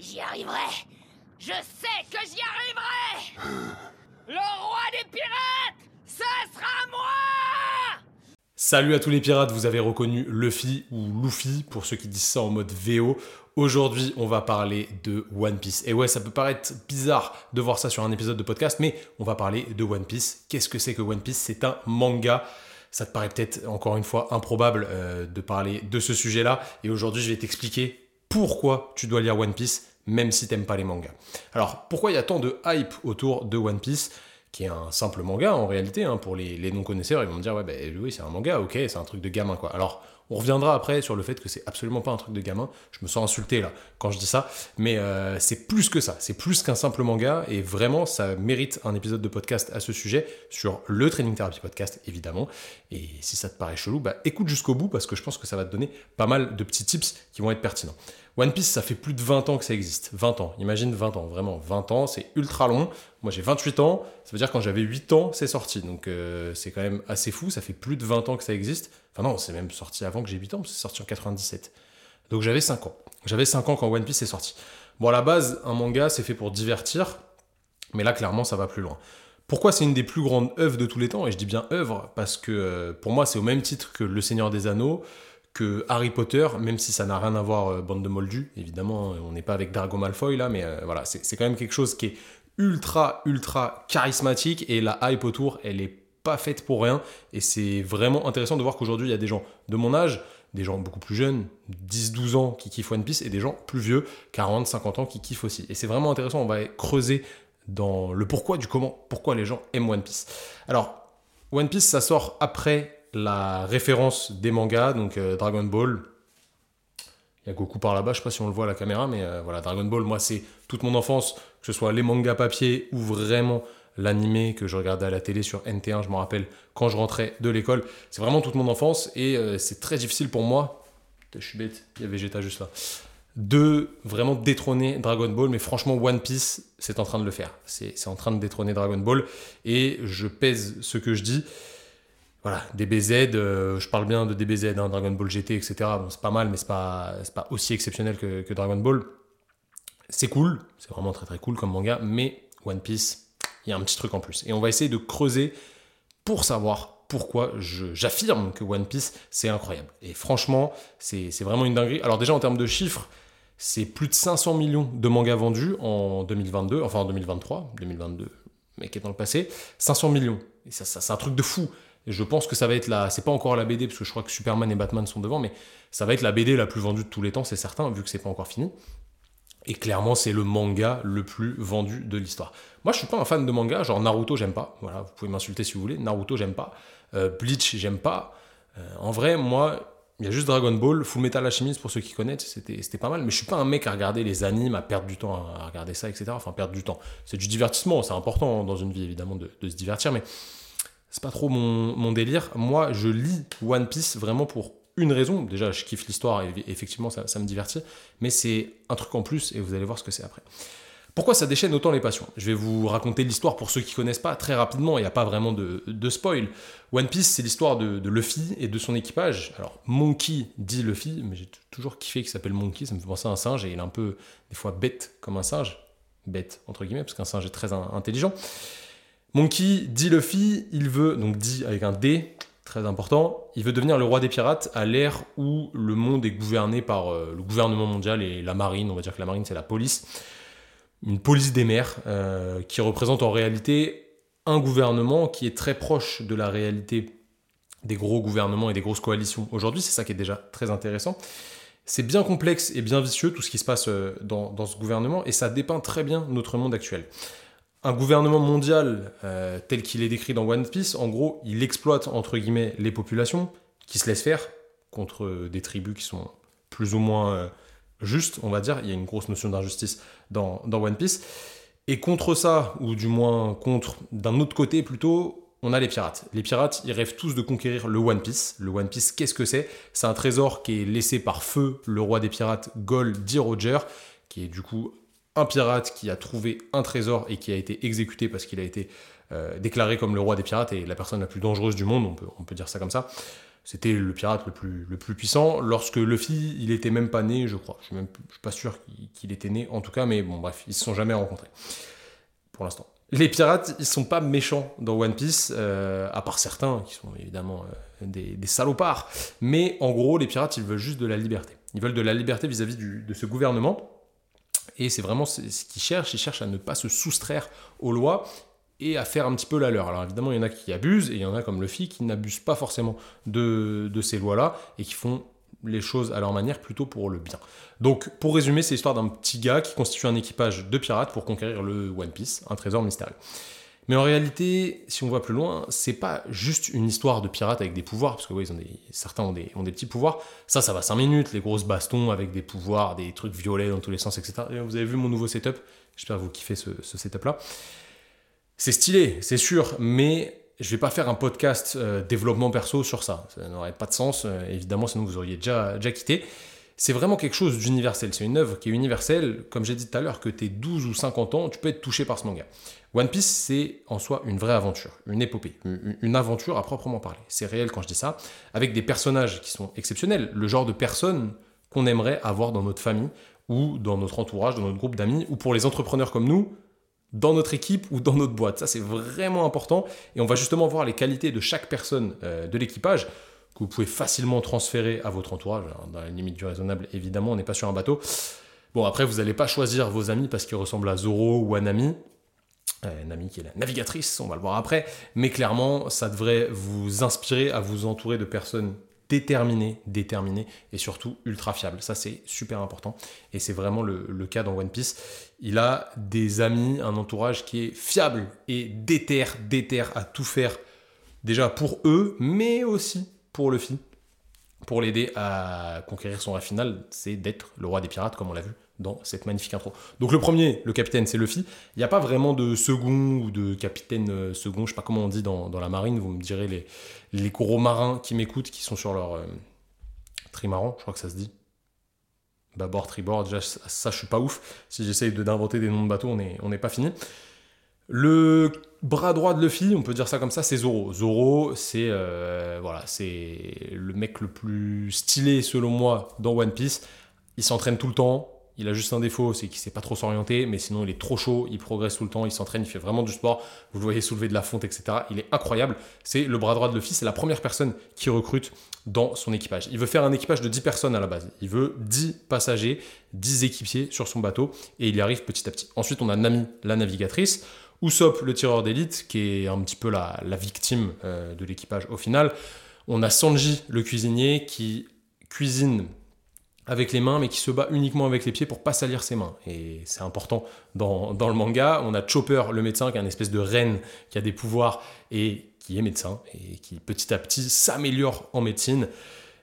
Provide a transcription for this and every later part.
J'y arriverai. Je sais que j'y arriverai. Le roi des pirates, ce sera moi Salut à tous les pirates, vous avez reconnu Luffy ou Luffy pour ceux qui disent ça en mode VO. Aujourd'hui, on va parler de One Piece. Et ouais, ça peut paraître bizarre de voir ça sur un épisode de podcast, mais on va parler de One Piece. Qu'est-ce que c'est que One Piece? C'est un manga. Ça te paraît peut-être encore une fois improbable euh, de parler de ce sujet-là. Et aujourd'hui, je vais t'expliquer pourquoi tu dois lire One Piece, même si t'aimes pas les mangas. Alors, pourquoi il y a tant de hype autour de One Piece qui est un simple manga en réalité, hein, pour les, non-connaisseurs, ils vont me dire, ouais, bah, oui, c'est un manga, ok, c'est un truc de gamin, quoi. Alors, on reviendra après sur le fait que c'est absolument pas un truc de gamin. Je me sens insulté là quand je dis ça, mais euh, c'est plus que ça. C'est plus qu'un simple manga et vraiment ça mérite un épisode de podcast à ce sujet sur le Training Therapy Podcast évidemment. Et si ça te paraît chelou, bah écoute jusqu'au bout parce que je pense que ça va te donner pas mal de petits tips qui vont être pertinents. One Piece, ça fait plus de 20 ans que ça existe. 20 ans, imagine 20 ans, vraiment 20 ans, c'est ultra long. Moi j'ai 28 ans, ça veut dire quand j'avais 8 ans, c'est sorti. Donc euh, c'est quand même assez fou, ça fait plus de 20 ans que ça existe. Enfin non, c'est même sorti avant que j'ai 8 ans, c'est sorti en 97. Donc j'avais 5 ans. J'avais 5 ans quand One Piece est sorti. Bon, à la base, un manga, c'est fait pour divertir, mais là, clairement, ça va plus loin. Pourquoi c'est une des plus grandes œuvres de tous les temps? Et je dis bien œuvre, parce que euh, pour moi, c'est au même titre que Le Seigneur des Anneaux, Harry Potter, même si ça n'a rien à voir, euh, bande de moldus, évidemment, on n'est pas avec Drago Malfoy là, mais euh, voilà, c'est quand même quelque chose qui est ultra, ultra charismatique, et la hype autour, elle est pas faite pour rien. Et c'est vraiment intéressant de voir qu'aujourd'hui, il y a des gens de mon âge, des gens beaucoup plus jeunes, 10-12 ans qui kiffent One Piece, et des gens plus vieux, 40-50 ans qui kiffent aussi. Et c'est vraiment intéressant, on va creuser dans le pourquoi du comment, pourquoi les gens aiment One Piece. Alors, One Piece, ça sort après la référence des mangas, donc euh, Dragon Ball. Il y a Goku par là-bas, je sais pas si on le voit à la caméra, mais euh, voilà, Dragon Ball, moi, c'est toute mon enfance, que ce soit les mangas papier ou vraiment l'animé que je regardais à la télé sur NT1, je me rappelle, quand je rentrais de l'école. C'est vraiment toute mon enfance et euh, c'est très difficile pour moi. Je suis bête, il y a Vegeta juste là. De vraiment détrôner Dragon Ball, mais franchement, One Piece, c'est en train de le faire. C'est en train de détrôner Dragon Ball et je pèse ce que je dis. Voilà, DBZ, euh, je parle bien de DBZ, hein, Dragon Ball GT, etc. C'est pas mal, mais c'est pas, pas aussi exceptionnel que, que Dragon Ball. C'est cool, c'est vraiment très très cool comme manga, mais One Piece, il y a un petit truc en plus. Et on va essayer de creuser pour savoir pourquoi j'affirme que One Piece, c'est incroyable. Et franchement, c'est vraiment une dinguerie. Alors déjà, en termes de chiffres, c'est plus de 500 millions de mangas vendus en 2022, enfin en 2023, 2022, mais qui est dans le passé, 500 millions. Et ça, ça c'est un truc de fou. Je pense que ça va être la, c'est pas encore la BD parce que je crois que Superman et Batman sont devant, mais ça va être la BD la plus vendue de tous les temps, c'est certain, vu que c'est pas encore fini. Et clairement, c'est le manga le plus vendu de l'histoire. Moi, je suis pas un fan de manga, genre Naruto, j'aime pas. Voilà, vous pouvez m'insulter si vous voulez. Naruto, j'aime pas. Euh, Bleach, j'aime pas. Euh, en vrai, moi, il y a juste Dragon Ball, Full Metal Alchemist pour ceux qui connaissent, c'était pas mal. Mais je suis pas un mec à regarder les animes, à perdre du temps à regarder ça, etc. Enfin, perdre du temps. C'est du divertissement, c'est important dans une vie évidemment de, de se divertir, mais c'est pas trop mon, mon délire. Moi, je lis One Piece vraiment pour une raison. Déjà, je kiffe l'histoire et effectivement, ça, me divertit. Mais c'est un truc en plus et vous allez voir ce que c'est après. Pourquoi ça déchaîne autant les passions? Je vais vous raconter l'histoire pour ceux qui connaissent pas très rapidement, il n'y a pas vraiment de, spoil. One Piece, c'est l'histoire de, Luffy et de son équipage. Alors, Monkey dit Luffy, mais j'ai toujours kiffé qu'il s'appelle Monkey, ça me fait penser à un singe et il est un peu, des fois, bête comme un singe. Bête, entre guillemets, parce qu'un singe est très intelligent. Monkey dit Luffy, il veut, donc dit avec un D, très important, il veut devenir le roi des pirates à l'ère où le monde est gouverné par euh, le gouvernement mondial et la marine, on va dire que la marine c'est la police, une police des mers euh, qui représente en réalité un gouvernement qui est très proche de la réalité des gros gouvernements et des grosses coalitions. Aujourd'hui, c'est ça qui est déjà très intéressant. C'est bien complexe et bien vicieux tout ce qui se passe euh, dans, dans ce gouvernement et ça dépeint très bien notre monde actuel un gouvernement mondial euh, tel qu'il est décrit dans One Piece, en gros, il exploite entre guillemets les populations qui se laissent faire contre des tribus qui sont plus ou moins euh, justes, on va dire. Il y a une grosse notion d'injustice dans, One Piece. Et contre ça, ou du moins contre, d'un autre côté plutôt, on a les pirates. Les pirates, ils rêvent tous de conquérir le One Piece. Le One Piece, qu'est-ce que c'est? C'est un trésor qui est laissé par feu le roi des pirates, Gold D. Roger, qui est du coup un pirate qui a trouvé un trésor et qui a été exécuté parce qu'il a été euh, déclaré comme le roi des pirates et la personne la plus dangereuse du monde, on peut, on peut dire ça comme ça. C'était le pirate le plus, le plus puissant. Lorsque Luffy, il était même pas né, je crois. Je suis même je suis pas sûr qu'il était né, en tout cas, mais bon, bref, ils se sont jamais rencontrés. Pour l'instant. Les pirates, ils sont pas méchants dans One Piece, euh, à part certains qui sont évidemment euh, des, salopards. Mais en gros, les pirates, ils veulent juste de la liberté. Ils veulent de la liberté vis-à-vis de ce gouvernement. Et c'est vraiment ce qu'ils cherchent. Ils cherchent à ne pas se soustraire aux lois et à faire un petit peu la leur. Alors évidemment, il y en a qui abusent et il y en a comme Luffy qui n'abusent pas forcément de, de ces lois-là et qui font les choses à leur manière plutôt pour le bien. Donc pour résumer, c'est l'histoire d'un petit gars qui constitue un équipage de pirates pour conquérir le One Piece, un trésor mystérieux. Mais en réalité, si on voit plus loin, c'est pas juste une histoire de pirates avec des pouvoirs, parce que des, certains ont des, petits pouvoirs. Ça, ça va 5 minutes, les grosses bastons avec des pouvoirs, des trucs violets dans tous les sens, etc. Et vous avez vu mon nouveau setup? J'espère que vous kiffez ce, setup-là. C'est stylé, c'est sûr, mais je vais pas faire un podcast euh, développement perso sur ça. Ça n'aurait pas de sens, euh, évidemment, sinon vous auriez déjà, quitté. C'est vraiment quelque chose d'universel. C'est une œuvre qui est universelle. Comme j'ai dit tout à l'heure, que tu 12 ou 50 ans, tu peux être touché par ce manga. One Piece, c'est en soi une vraie aventure, une épopée, une aventure à proprement parler. C'est réel quand je dis ça, avec des personnages qui sont exceptionnels, le genre de personnes qu'on aimerait avoir dans notre famille ou dans notre entourage, dans notre groupe d'amis, ou pour les entrepreneurs comme nous, dans notre équipe ou dans notre boîte. Ça, c'est vraiment important. Et on va justement voir les qualités de chaque personne euh, de l'équipage que vous pouvez facilement transférer à votre entourage, dans la limite du raisonnable, évidemment, on n'est pas sur un bateau. Bon, après, vous n'allez pas choisir vos amis parce qu'ils ressemblent à Zoro ou à Nami. Euh, Nami qui est la navigatrice, on va le voir après. Mais clairement, ça devrait vous inspirer à vous entourer de personnes déterminées, déterminées et surtout ultra fiables. Ça, c'est super important. Et c'est vraiment le, le cas dans One Piece. Il a des amis, un entourage qui est fiable et déter, déter à tout faire. Déjà pour eux, mais aussi pour Luffy. Pour l'aider à conquérir son rêve final, c'est d'être le roi des pirates, comme on l'a vu dans cette magnifique intro. Donc le premier, le capitaine, c'est Luffy. Il n'y a pas vraiment de second ou de capitaine euh, second, je sais pas comment on dit dans, dans la marine, vous me direz les, les gros marins qui m'écoutent, qui sont sur leur euh, trimaran, je crois que ça se dit. Bâbord, tribord, déjà ça, ça, je suis pas ouf. Si j'essaye d'inventer des noms de bateaux, on n'est on pas fini. Le bras droit de Luffy, on peut dire ça comme ça, c'est Zoro. Zoro, c'est euh, voilà, c'est le mec le plus stylé selon moi dans One Piece. Il s'entraîne tout le temps. Il a juste un défaut, c'est qu'il sait pas trop s'orienter, mais sinon il est trop chaud, il progresse tout le temps, il s'entraîne, il fait vraiment du sport. Vous le voyez soulever de la fonte, etc. Il est incroyable. C'est le bras droit de Luffy, c'est la première personne qui recrute dans son équipage. Il veut faire un équipage de 10 personnes à la base. Il veut 10 passagers, 10 équipiers sur son bateau, et il y arrive petit à petit. Ensuite, on a Nami, la navigatrice. Usopp, le tireur d'élite, qui est un petit peu la, la victime euh, de l'équipage au final. On a Sanji, le cuisinier, qui cuisine avec les mains, mais qui se bat uniquement avec les pieds pour pas salir ses mains. Et c'est important dans, dans le manga. On a Chopper, le médecin, qui est une espèce de reine, qui a des pouvoirs et qui est médecin, et qui petit à petit s'améliore en médecine.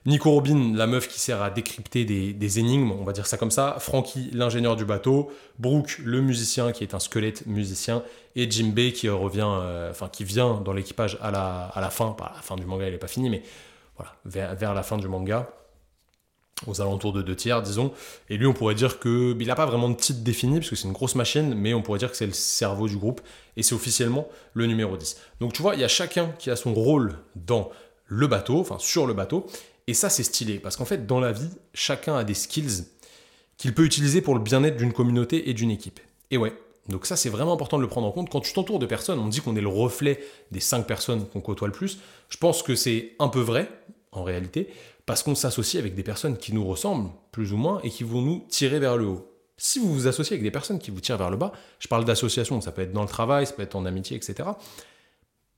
Nico Robin, la meuf qui sert à décrypter des, des énigmes, on va dire ça comme ça. Frankie, l'ingénieur du bateau. Brooke, le musicien, qui est un squelette musicien. Et Jimbei, qui revient, euh, enfin, qui vient dans l'équipage à la, à la fin, pas à la fin du manga, il n'est pas fini, mais voilà, vers, vers la fin du manga aux alentours de deux tiers, disons. Et lui, on pourrait dire que il n'a pas vraiment de titre défini, parce que c'est une grosse machine, mais on pourrait dire que c'est le cerveau du groupe, et c'est officiellement le numéro 10. Donc tu vois, il y a chacun qui a son rôle dans le bateau, enfin sur le bateau, et ça c'est stylé, parce qu'en fait, dans la vie, chacun a des skills qu'il peut utiliser pour le bien-être d'une communauté et d'une équipe. Et ouais, donc ça c'est vraiment important de le prendre en compte. Quand tu t'entoures de personnes, on dit qu'on est le reflet des 5 personnes qu'on côtoie le plus. Je pense que c'est un peu vrai, en réalité, parce qu'on s'associe avec des personnes qui nous ressemblent, plus ou moins, et qui vont nous tirer vers le haut. Si vous vous associez avec des personnes qui vous tirent vers le bas, je parle d'association, ça peut être dans le travail, ça peut être en amitié, etc.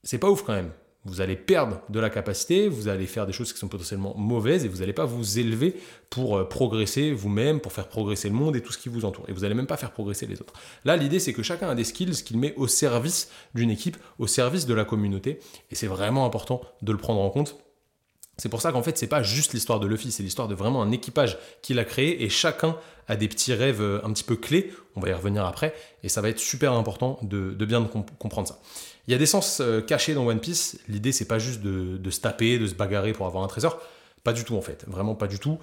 C'est pas ouf quand même. Vous allez perdre de la capacité, vous allez faire des choses qui sont potentiellement mauvaises et vous n'allez pas vous élever pour euh, progresser vous-même, pour faire progresser le monde et tout ce qui vous entoure. Et vous n'allez même pas faire progresser les autres. Là, l'idée, c'est que chacun a des skills qu'il met au service d'une équipe, au service de la communauté. Et c'est vraiment important de le prendre en compte. C'est pour ça qu'en fait, c'est pas juste l'histoire de Luffy, c'est l'histoire de vraiment un équipage qu'il a créé et chacun a des petits rêves euh, un petit peu clés. On va y revenir après et ça va être super important de, bien comp- comprendre ça. Il y a des sens euh, cachés dans One Piece. L'idée, c'est pas juste de, de se taper, de se bagarrer pour avoir un trésor. Pas du tout, en fait. Vraiment pas du tout.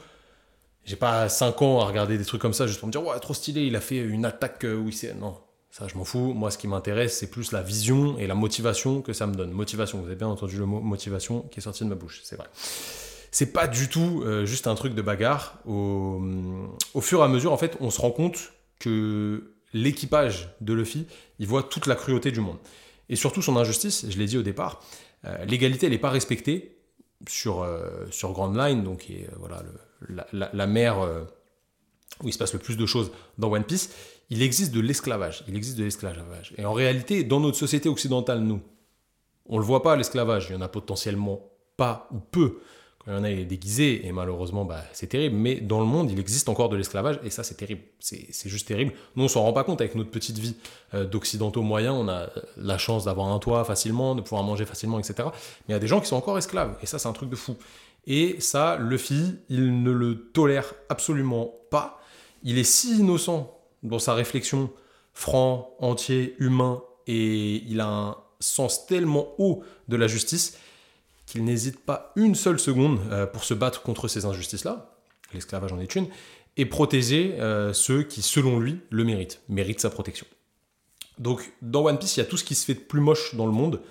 J'ai pas 5 ans à regarder des trucs comme ça juste pour me dire, ouais, trop stylé, il a fait une attaque euh, où il s'est. Non. Ça, je m'en fous. Moi, ce qui m'intéresse, c'est plus la vision et la motivation que ça me donne. Motivation, vous avez bien entendu le mot motivation qui est sorti de ma bouche, c'est vrai. C'est pas du tout euh, juste un truc de bagarre. Au, fur et à mesure, en fait, on se rend compte que l'équipage de Luffy, il voit toute la cruauté du monde. Et surtout son injustice, je l'ai dit au départ, euh, l'égalité, elle n'est pas respectée sur, euh, sur Grand Line, donc voilà, la, la, mer où il se passe le plus de choses dans One Piece il existe de l'esclavage. Il existe de l'esclavage. Et en réalité, dans notre société occidentale, nous, on le voit pas, l'esclavage. Il y en a potentiellement pas ou peu. Quand il y en a, il est déguisé, et malheureusement, bah, c'est terrible. Mais dans le monde, il existe encore de l'esclavage, et ça, c'est terrible. C'est juste terrible. Nous, on s'en rend pas compte avec notre petite vie euh, d'occidentaux moyens. On a la chance d'avoir un toit facilement, de pouvoir manger facilement, etc. Mais il y a des gens qui sont encore esclaves, et ça, c'est un truc de fou. Et ça, Luffy, il ne le tolère absolument pas. Il est si innocent dans sa réflexion franc, entier, humain, et il a un sens tellement haut de la justice qu'il n'hésite pas une seule seconde euh, pour se battre contre ces injustices-là, l'esclavage en est une, et protéger euh, ceux qui, selon lui, le méritent, méritent sa protection. Donc, dans One Piece, il y a tout ce qui se fait de plus moche dans le monde.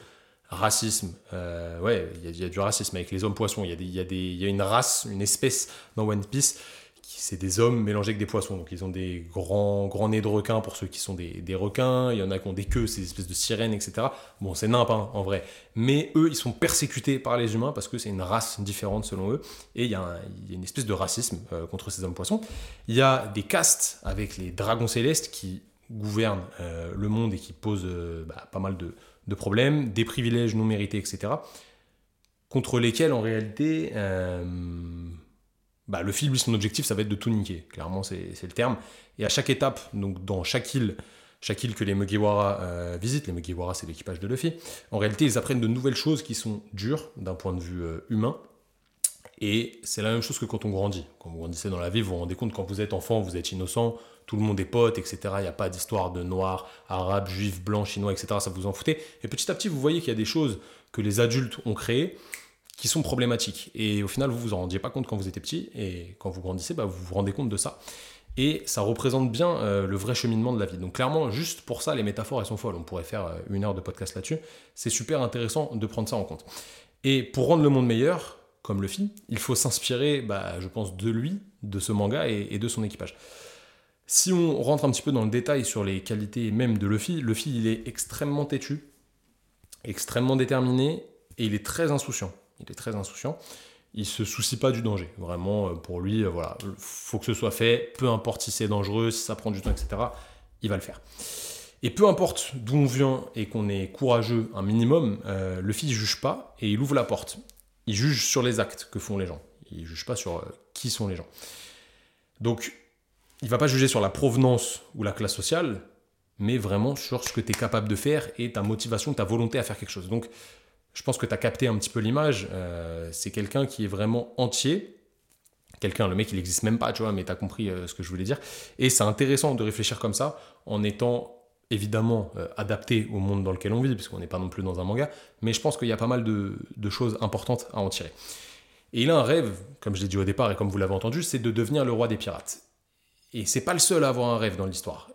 Racisme, euh, ouais, il y, a du racisme avec les hommes poissons. Il y, il y a une race, une espèce dans One Piece c'est des hommes mélangés avec des poissons. Donc ils ont des grands, grands nez de requins pour ceux qui sont des, requins. Il y en a qui ont des queues, ces espèces de sirènes, etc. Bon, c'est nimp hein, en vrai. Mais eux, ils sont persécutés par les humains parce que c'est une race différente selon eux. Et il y a, une espèce de racisme euh, contre ces hommes poissons. Il y a des castes avec les dragons célestes qui gouvernent euh, le monde et qui posent euh, bah, pas mal de, de, problèmes, des privilèges non mérités, etc. Contre lesquels, en réalité bah, le film, son objectif, ça va être de tout niquer. Clairement, c'est le terme. Et à chaque étape, donc dans chaque île, chaque île que les Mugiwara euh, visitent, les Mugiwara, c'est l'équipage de Luffy, en réalité, ils apprennent de nouvelles choses qui sont dures d'un point de vue euh, humain. Et c'est la même chose que quand on grandit. Quand vous grandissez dans la vie, vous vous rendez compte, quand vous êtes enfant, vous êtes innocent, tout le monde est pote, etc. Il n'y a pas d'histoire de noirs, arabes, juifs, blancs, chinois, etc. Ça vous en foutez. Et petit à petit, vous voyez qu'il y a des choses que les adultes ont créées qui sont problématiques. Et au final, vous vous en rendiez pas compte quand vous étiez petit, et quand vous grandissez, bah, vous vous rendez compte de ça. Et ça représente bien euh, le vrai cheminement de la vie. Donc clairement, juste pour ça, les métaphores, elles sont folles. On pourrait faire euh, une heure de podcast là-dessus. C'est super intéressant de prendre ça en compte. Et pour rendre le monde meilleur, comme le fit, il faut s'inspirer, bah, je pense, de lui, de ce manga et, de son équipage. Si on rentre un petit peu dans le détail sur les qualités même de Luffy, Luffy il est extrêmement têtu, extrêmement déterminé et il est très insouciant. Il est très insouciant. Il se soucie pas du danger. Vraiment, euh, pour lui, euh, voilà, faut que ce soit fait. Peu importe si c'est dangereux, si ça prend du temps, etc. Il va le faire. Et peu importe d'où on vient et qu'on est courageux un minimum, euh, le fils juge pas et il ouvre la porte. Il juge sur les actes que font les gens. Il juge pas sur qui sont les gens. Donc, il va pas juger sur la provenance ou la classe sociale, mais vraiment sur ce que tu es capable de faire et ta motivation, ta volonté à faire quelque chose. Donc, je pense que tu as capté un petit peu l'image. Euh, c'est quelqu'un qui est vraiment entier. Quelqu'un, le mec, il n'existe même pas, tu vois, mais tu as compris euh, ce que je voulais dire. Et c'est intéressant de réfléchir comme ça, en étant évidemment euh, adapté au monde dans lequel on vit, puisqu'on n'est pas non plus dans un manga, mais je pense qu'il y a pas mal de, choses importantes à en tirer. Et il a un rêve, comme je l'ai dit au départ et comme vous l'avez entendu, c'est de devenir le roi des pirates. Et c'est pas le seul à avoir un rêve dans l'histoire.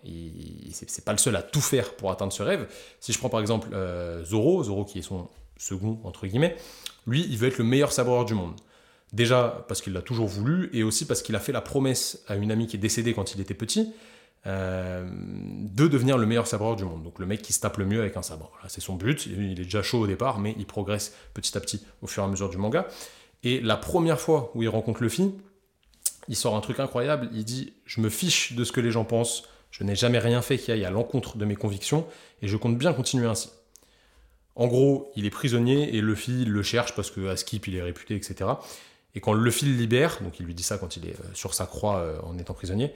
C'est pas le seul à tout faire pour atteindre ce rêve. Si je prends par exemple Zoro, Zoro qui est son second, entre guillemets, lui, il veut être le meilleur sabreur du monde. Déjà parce qu'il l'a toujours voulu, et aussi parce qu'il a fait la promesse à une amie qui est décédée quand il était petit, euh, de devenir le meilleur sabreur du monde. Donc le mec qui se tape le mieux avec un sabre. c'est son but, il est déjà chaud au départ, mais il progresse petit à petit au fur et à mesure du manga. Et la première fois où il rencontre Luffy, il sort un truc incroyable, il dit « Je me fiche de ce que les gens pensent, je n'ai jamais rien fait qui aille à l'encontre de mes convictions, et je compte bien continuer ainsi. » En gros, il est prisonnier et Luffy le cherche parce que Skip il est réputé, etc. Et quand Luffy le libère, donc il lui dit ça quand il est euh, sur sa croix euh, en étant prisonnier,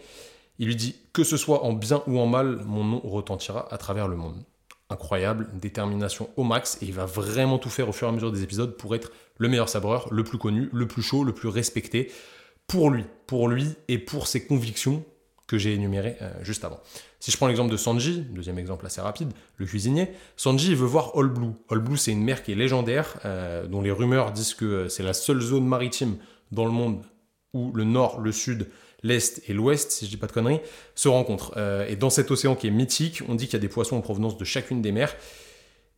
il lui dit que ce soit en bien ou en mal, mon nom retentira à travers le monde. Incroyable, détermination au max, et il va vraiment tout faire au fur et à mesure des épisodes pour être le meilleur sabreur, le plus connu, le plus chaud, le plus respecté, pour lui, pour lui et pour ses convictions que j'ai énumérées euh, juste avant. Si je prends l'exemple de Sanji, deuxième exemple assez rapide, le cuisinier, Sanji veut voir All Blue. All Blue, c'est une mer qui est légendaire, euh, dont les rumeurs disent que euh, c'est la seule zone maritime dans le monde où le nord, le sud, l'est et l'ouest, si je dis pas de conneries, se rencontrent. Euh, et dans cet océan qui est mythique, on dit qu'il y a des poissons en provenance de chacune des mers.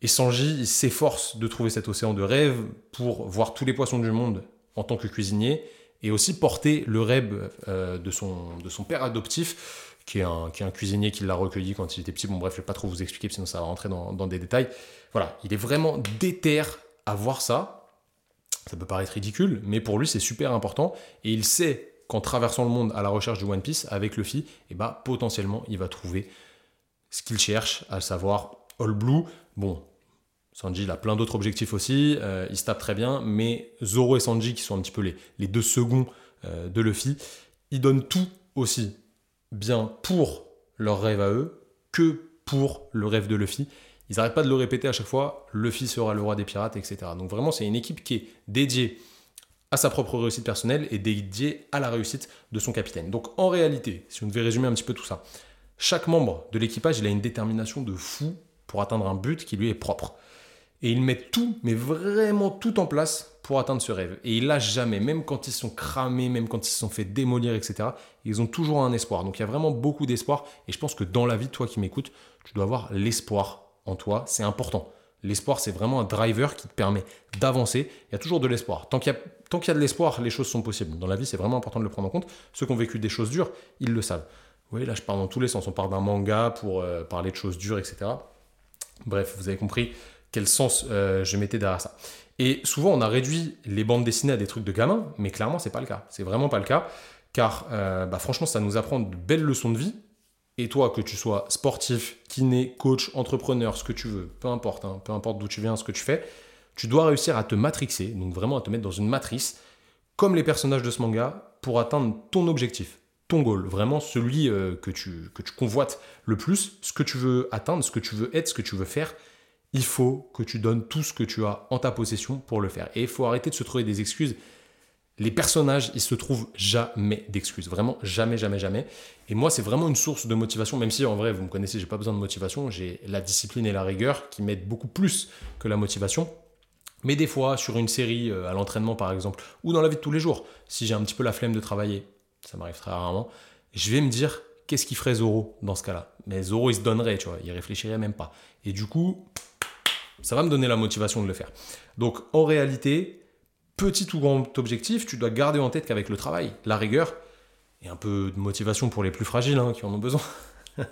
Et Sanji s'efforce de trouver cet océan de rêve pour voir tous les poissons du monde en tant que cuisinier et aussi porter le rêve de son père adoptif, qui est, un, cuisinier qui l'a recueilli quand il était petit. Bon, bref, je vais pas trop vous expliquer, sinon ça va rentrer dans, des détails. Voilà, il est vraiment déter à voir ça. Ça peut paraître ridicule, mais pour lui, c'est super important. Et il sait qu'en traversant le monde à la recherche du One Piece avec Luffy, eh bah, potentiellement, il va trouver ce qu'il cherche, à savoir All Blue. Bon, Sanji, il a plein d'autres objectifs aussi, euh, il se tape très bien, mais Zoro et Sanji, qui sont un petit peu les, les deux seconds euh, de Luffy, ils donnent tout aussi bien pour leur rêve à eux que pour le rêve de Luffy. Ils n'arrêtent pas de le répéter à chaque fois, Luffy sera le roi des pirates, etc. Donc vraiment, c'est une équipe qui est dédiée à sa propre réussite personnelle et dédiée à la réussite de son capitaine. Donc en réalité, si on devait résumer un petit peu tout ça, chaque membre de l'équipage, il a une détermination de fou pour atteindre un but qui lui est propre. Et ils mettent tout, mais vraiment tout en place pour atteindre ce rêve. Et ils lâchent jamais, même quand ils sont cramés, même quand ils se sont fait démolir, etc. Ils ont toujours un espoir. Donc il y a vraiment beaucoup d'espoir. Et je pense que dans la vie, toi qui m'écoutes, tu dois avoir l'espoir en toi. C'est important. L'espoir, c'est vraiment un driver qui te permet d'avancer. Il y a toujours de l'espoir. Tant qu'il y, y, a de l'espoir, les choses sont possibles. Dans la vie, c'est vraiment important de le prendre en compte. Ceux qui ont vécu des choses dures, ils le savent. Voyez, là, je parle dans tous les sens. On parle d'un manga pour euh, parler de choses dures, etc. Bref, vous avez compris quel sens euh, je mettais derrière ça. Et souvent, on a réduit les bandes dessinées à des trucs de gamins, mais clairement, c'est pas le cas. C'est vraiment pas le cas, car euh, bah, franchement, ça nous apprend de belles leçons de vie. Et toi, que tu sois sportif, kiné, coach, entrepreneur, ce que tu veux, peu importe, hein, peu importe d'où tu viens, ce que tu fais, tu dois réussir à te matrixer, donc vraiment à te mettre dans une matrice, comme les personnages de ce manga, pour atteindre ton objectif, ton goal, vraiment celui euh, que, tu, que tu convoites le plus, ce que tu veux atteindre, ce que tu veux être, ce que tu veux faire, il faut que tu donnes tout ce que tu as en ta possession pour le faire. Et il faut arrêter de se trouver des excuses. Les personnages, ils se trouvent jamais d'excuses. Vraiment, jamais, jamais, jamais. Et moi, c'est vraiment une source de motivation, même si en vrai, vous me connaissez, j'ai pas besoin de motivation. J'ai la discipline et la rigueur qui m'aident beaucoup plus que la motivation. Mais des fois, sur une série, euh, à l'entraînement par exemple, ou dans la vie de tous les jours, si j'ai un petit peu la flemme de travailler, ça m'arrive très rarement, je vais me dire, qu'est-ce qu'il ferait Zoro dans ce cas-là? Mais Zoro, il se donnerait, tu vois, il réfléchirait même pas. Et du coup, ça va me donner la motivation de le faire. Donc en réalité, petit ou grand objectif, tu dois garder en tête qu'avec le travail, la rigueur et un peu de motivation pour les plus fragiles hein, qui en ont besoin.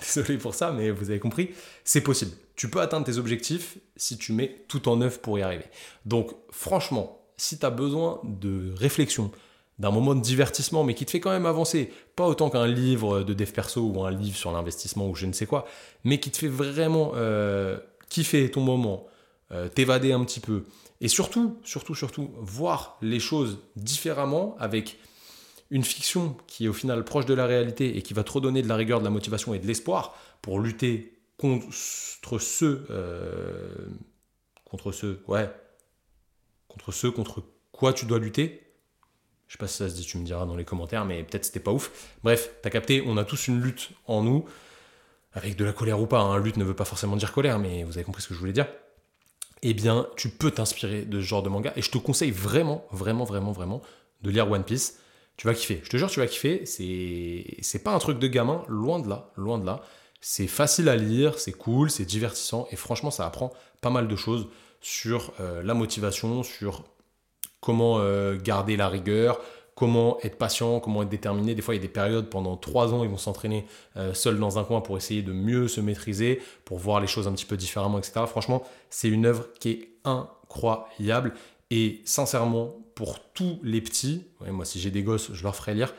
Désolé pour ça, mais vous avez compris, c'est possible. Tu peux atteindre tes objectifs si tu mets tout en œuvre pour y arriver. Donc franchement, si tu as besoin de réflexion, d'un moment de divertissement, mais qui te fait quand même avancer, pas autant qu'un livre de dev perso ou un livre sur l'investissement ou je ne sais quoi, mais qui te fait vraiment euh, kiffer ton moment, euh, t'évader un petit peu, et surtout, surtout, surtout, voir les choses différemment avec une fiction qui est au final proche de la réalité et qui va te redonner de la rigueur, de la motivation et de l'espoir pour lutter contre ceux, euh, contre ceux, ouais, contre ceux contre quoi tu dois lutter. Je sais pas si ça se dit, tu me diras dans les commentaires, mais peut-être c'était pas ouf. Bref, t'as capté, on a tous une lutte en nous avec de la colère ou pas, hein. lutte ne veut pas forcément dire colère, mais vous avez compris ce que je voulais dire, eh bien, tu peux t'inspirer de ce genre de manga. Et je te conseille vraiment, vraiment, vraiment, vraiment de lire One Piece. Tu vas kiffer. Je te jure, tu vas kiffer. C'est, pas un truc de gamin, loin de là, loin de là. C'est facile à lire, c'est cool, c'est divertissant. Et franchement, ça apprend pas mal de choses sur euh, la motivation, sur comment euh, garder la rigueur, comment être patient, comment être déterminé. Des fois, il y a des périodes, pendant trois ans, ils vont s'entraîner euh, seuls dans un coin pour essayer de mieux se maîtriser, pour voir les choses un petit peu différemment, etc. Franchement, c'est une œuvre qui est incroyable. Et sincèrement, pour tous les petits, moi si j'ai des gosses, je leur ferai lire,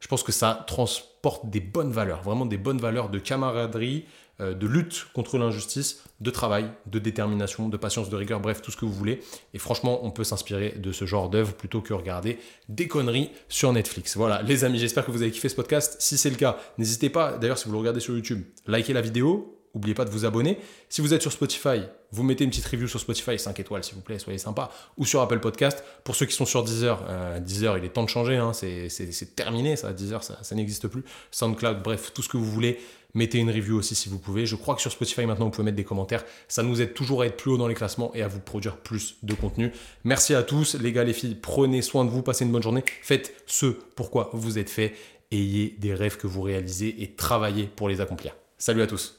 je pense que ça transporte des bonnes valeurs, vraiment des bonnes valeurs de camaraderie, de lutte contre l'injustice, de travail, de détermination, de patience, de rigueur, bref, tout ce que vous voulez. Et franchement, on peut s'inspirer de ce genre d'œuvre plutôt que regarder des conneries sur Netflix. Voilà, les amis, j'espère que vous avez kiffé ce podcast. Si c'est le cas, n'hésitez pas, d'ailleurs, si vous le regardez sur YouTube, likez la vidéo, N'oubliez pas de vous abonner. Si vous êtes sur Spotify, vous mettez une petite review sur Spotify, 5 étoiles s'il vous plaît, soyez sympa. Ou sur Apple Podcast. Pour ceux qui sont sur Deezer, euh, Deezer, il est temps de changer, hein, c'est terminé ça, Deezer, ça n'existe plus. SoundCloud, bref, tout ce que vous voulez. Mettez une review aussi si vous pouvez. Je crois que sur Spotify maintenant vous pouvez mettre des commentaires. Ça nous aide toujours à être plus haut dans les classements et à vous produire plus de contenu. Merci à tous, les gars, les filles. Prenez soin de vous, passez une bonne journée. Faites ce pourquoi vous êtes fait. Ayez des rêves que vous réalisez et travaillez pour les accomplir. Salut à tous.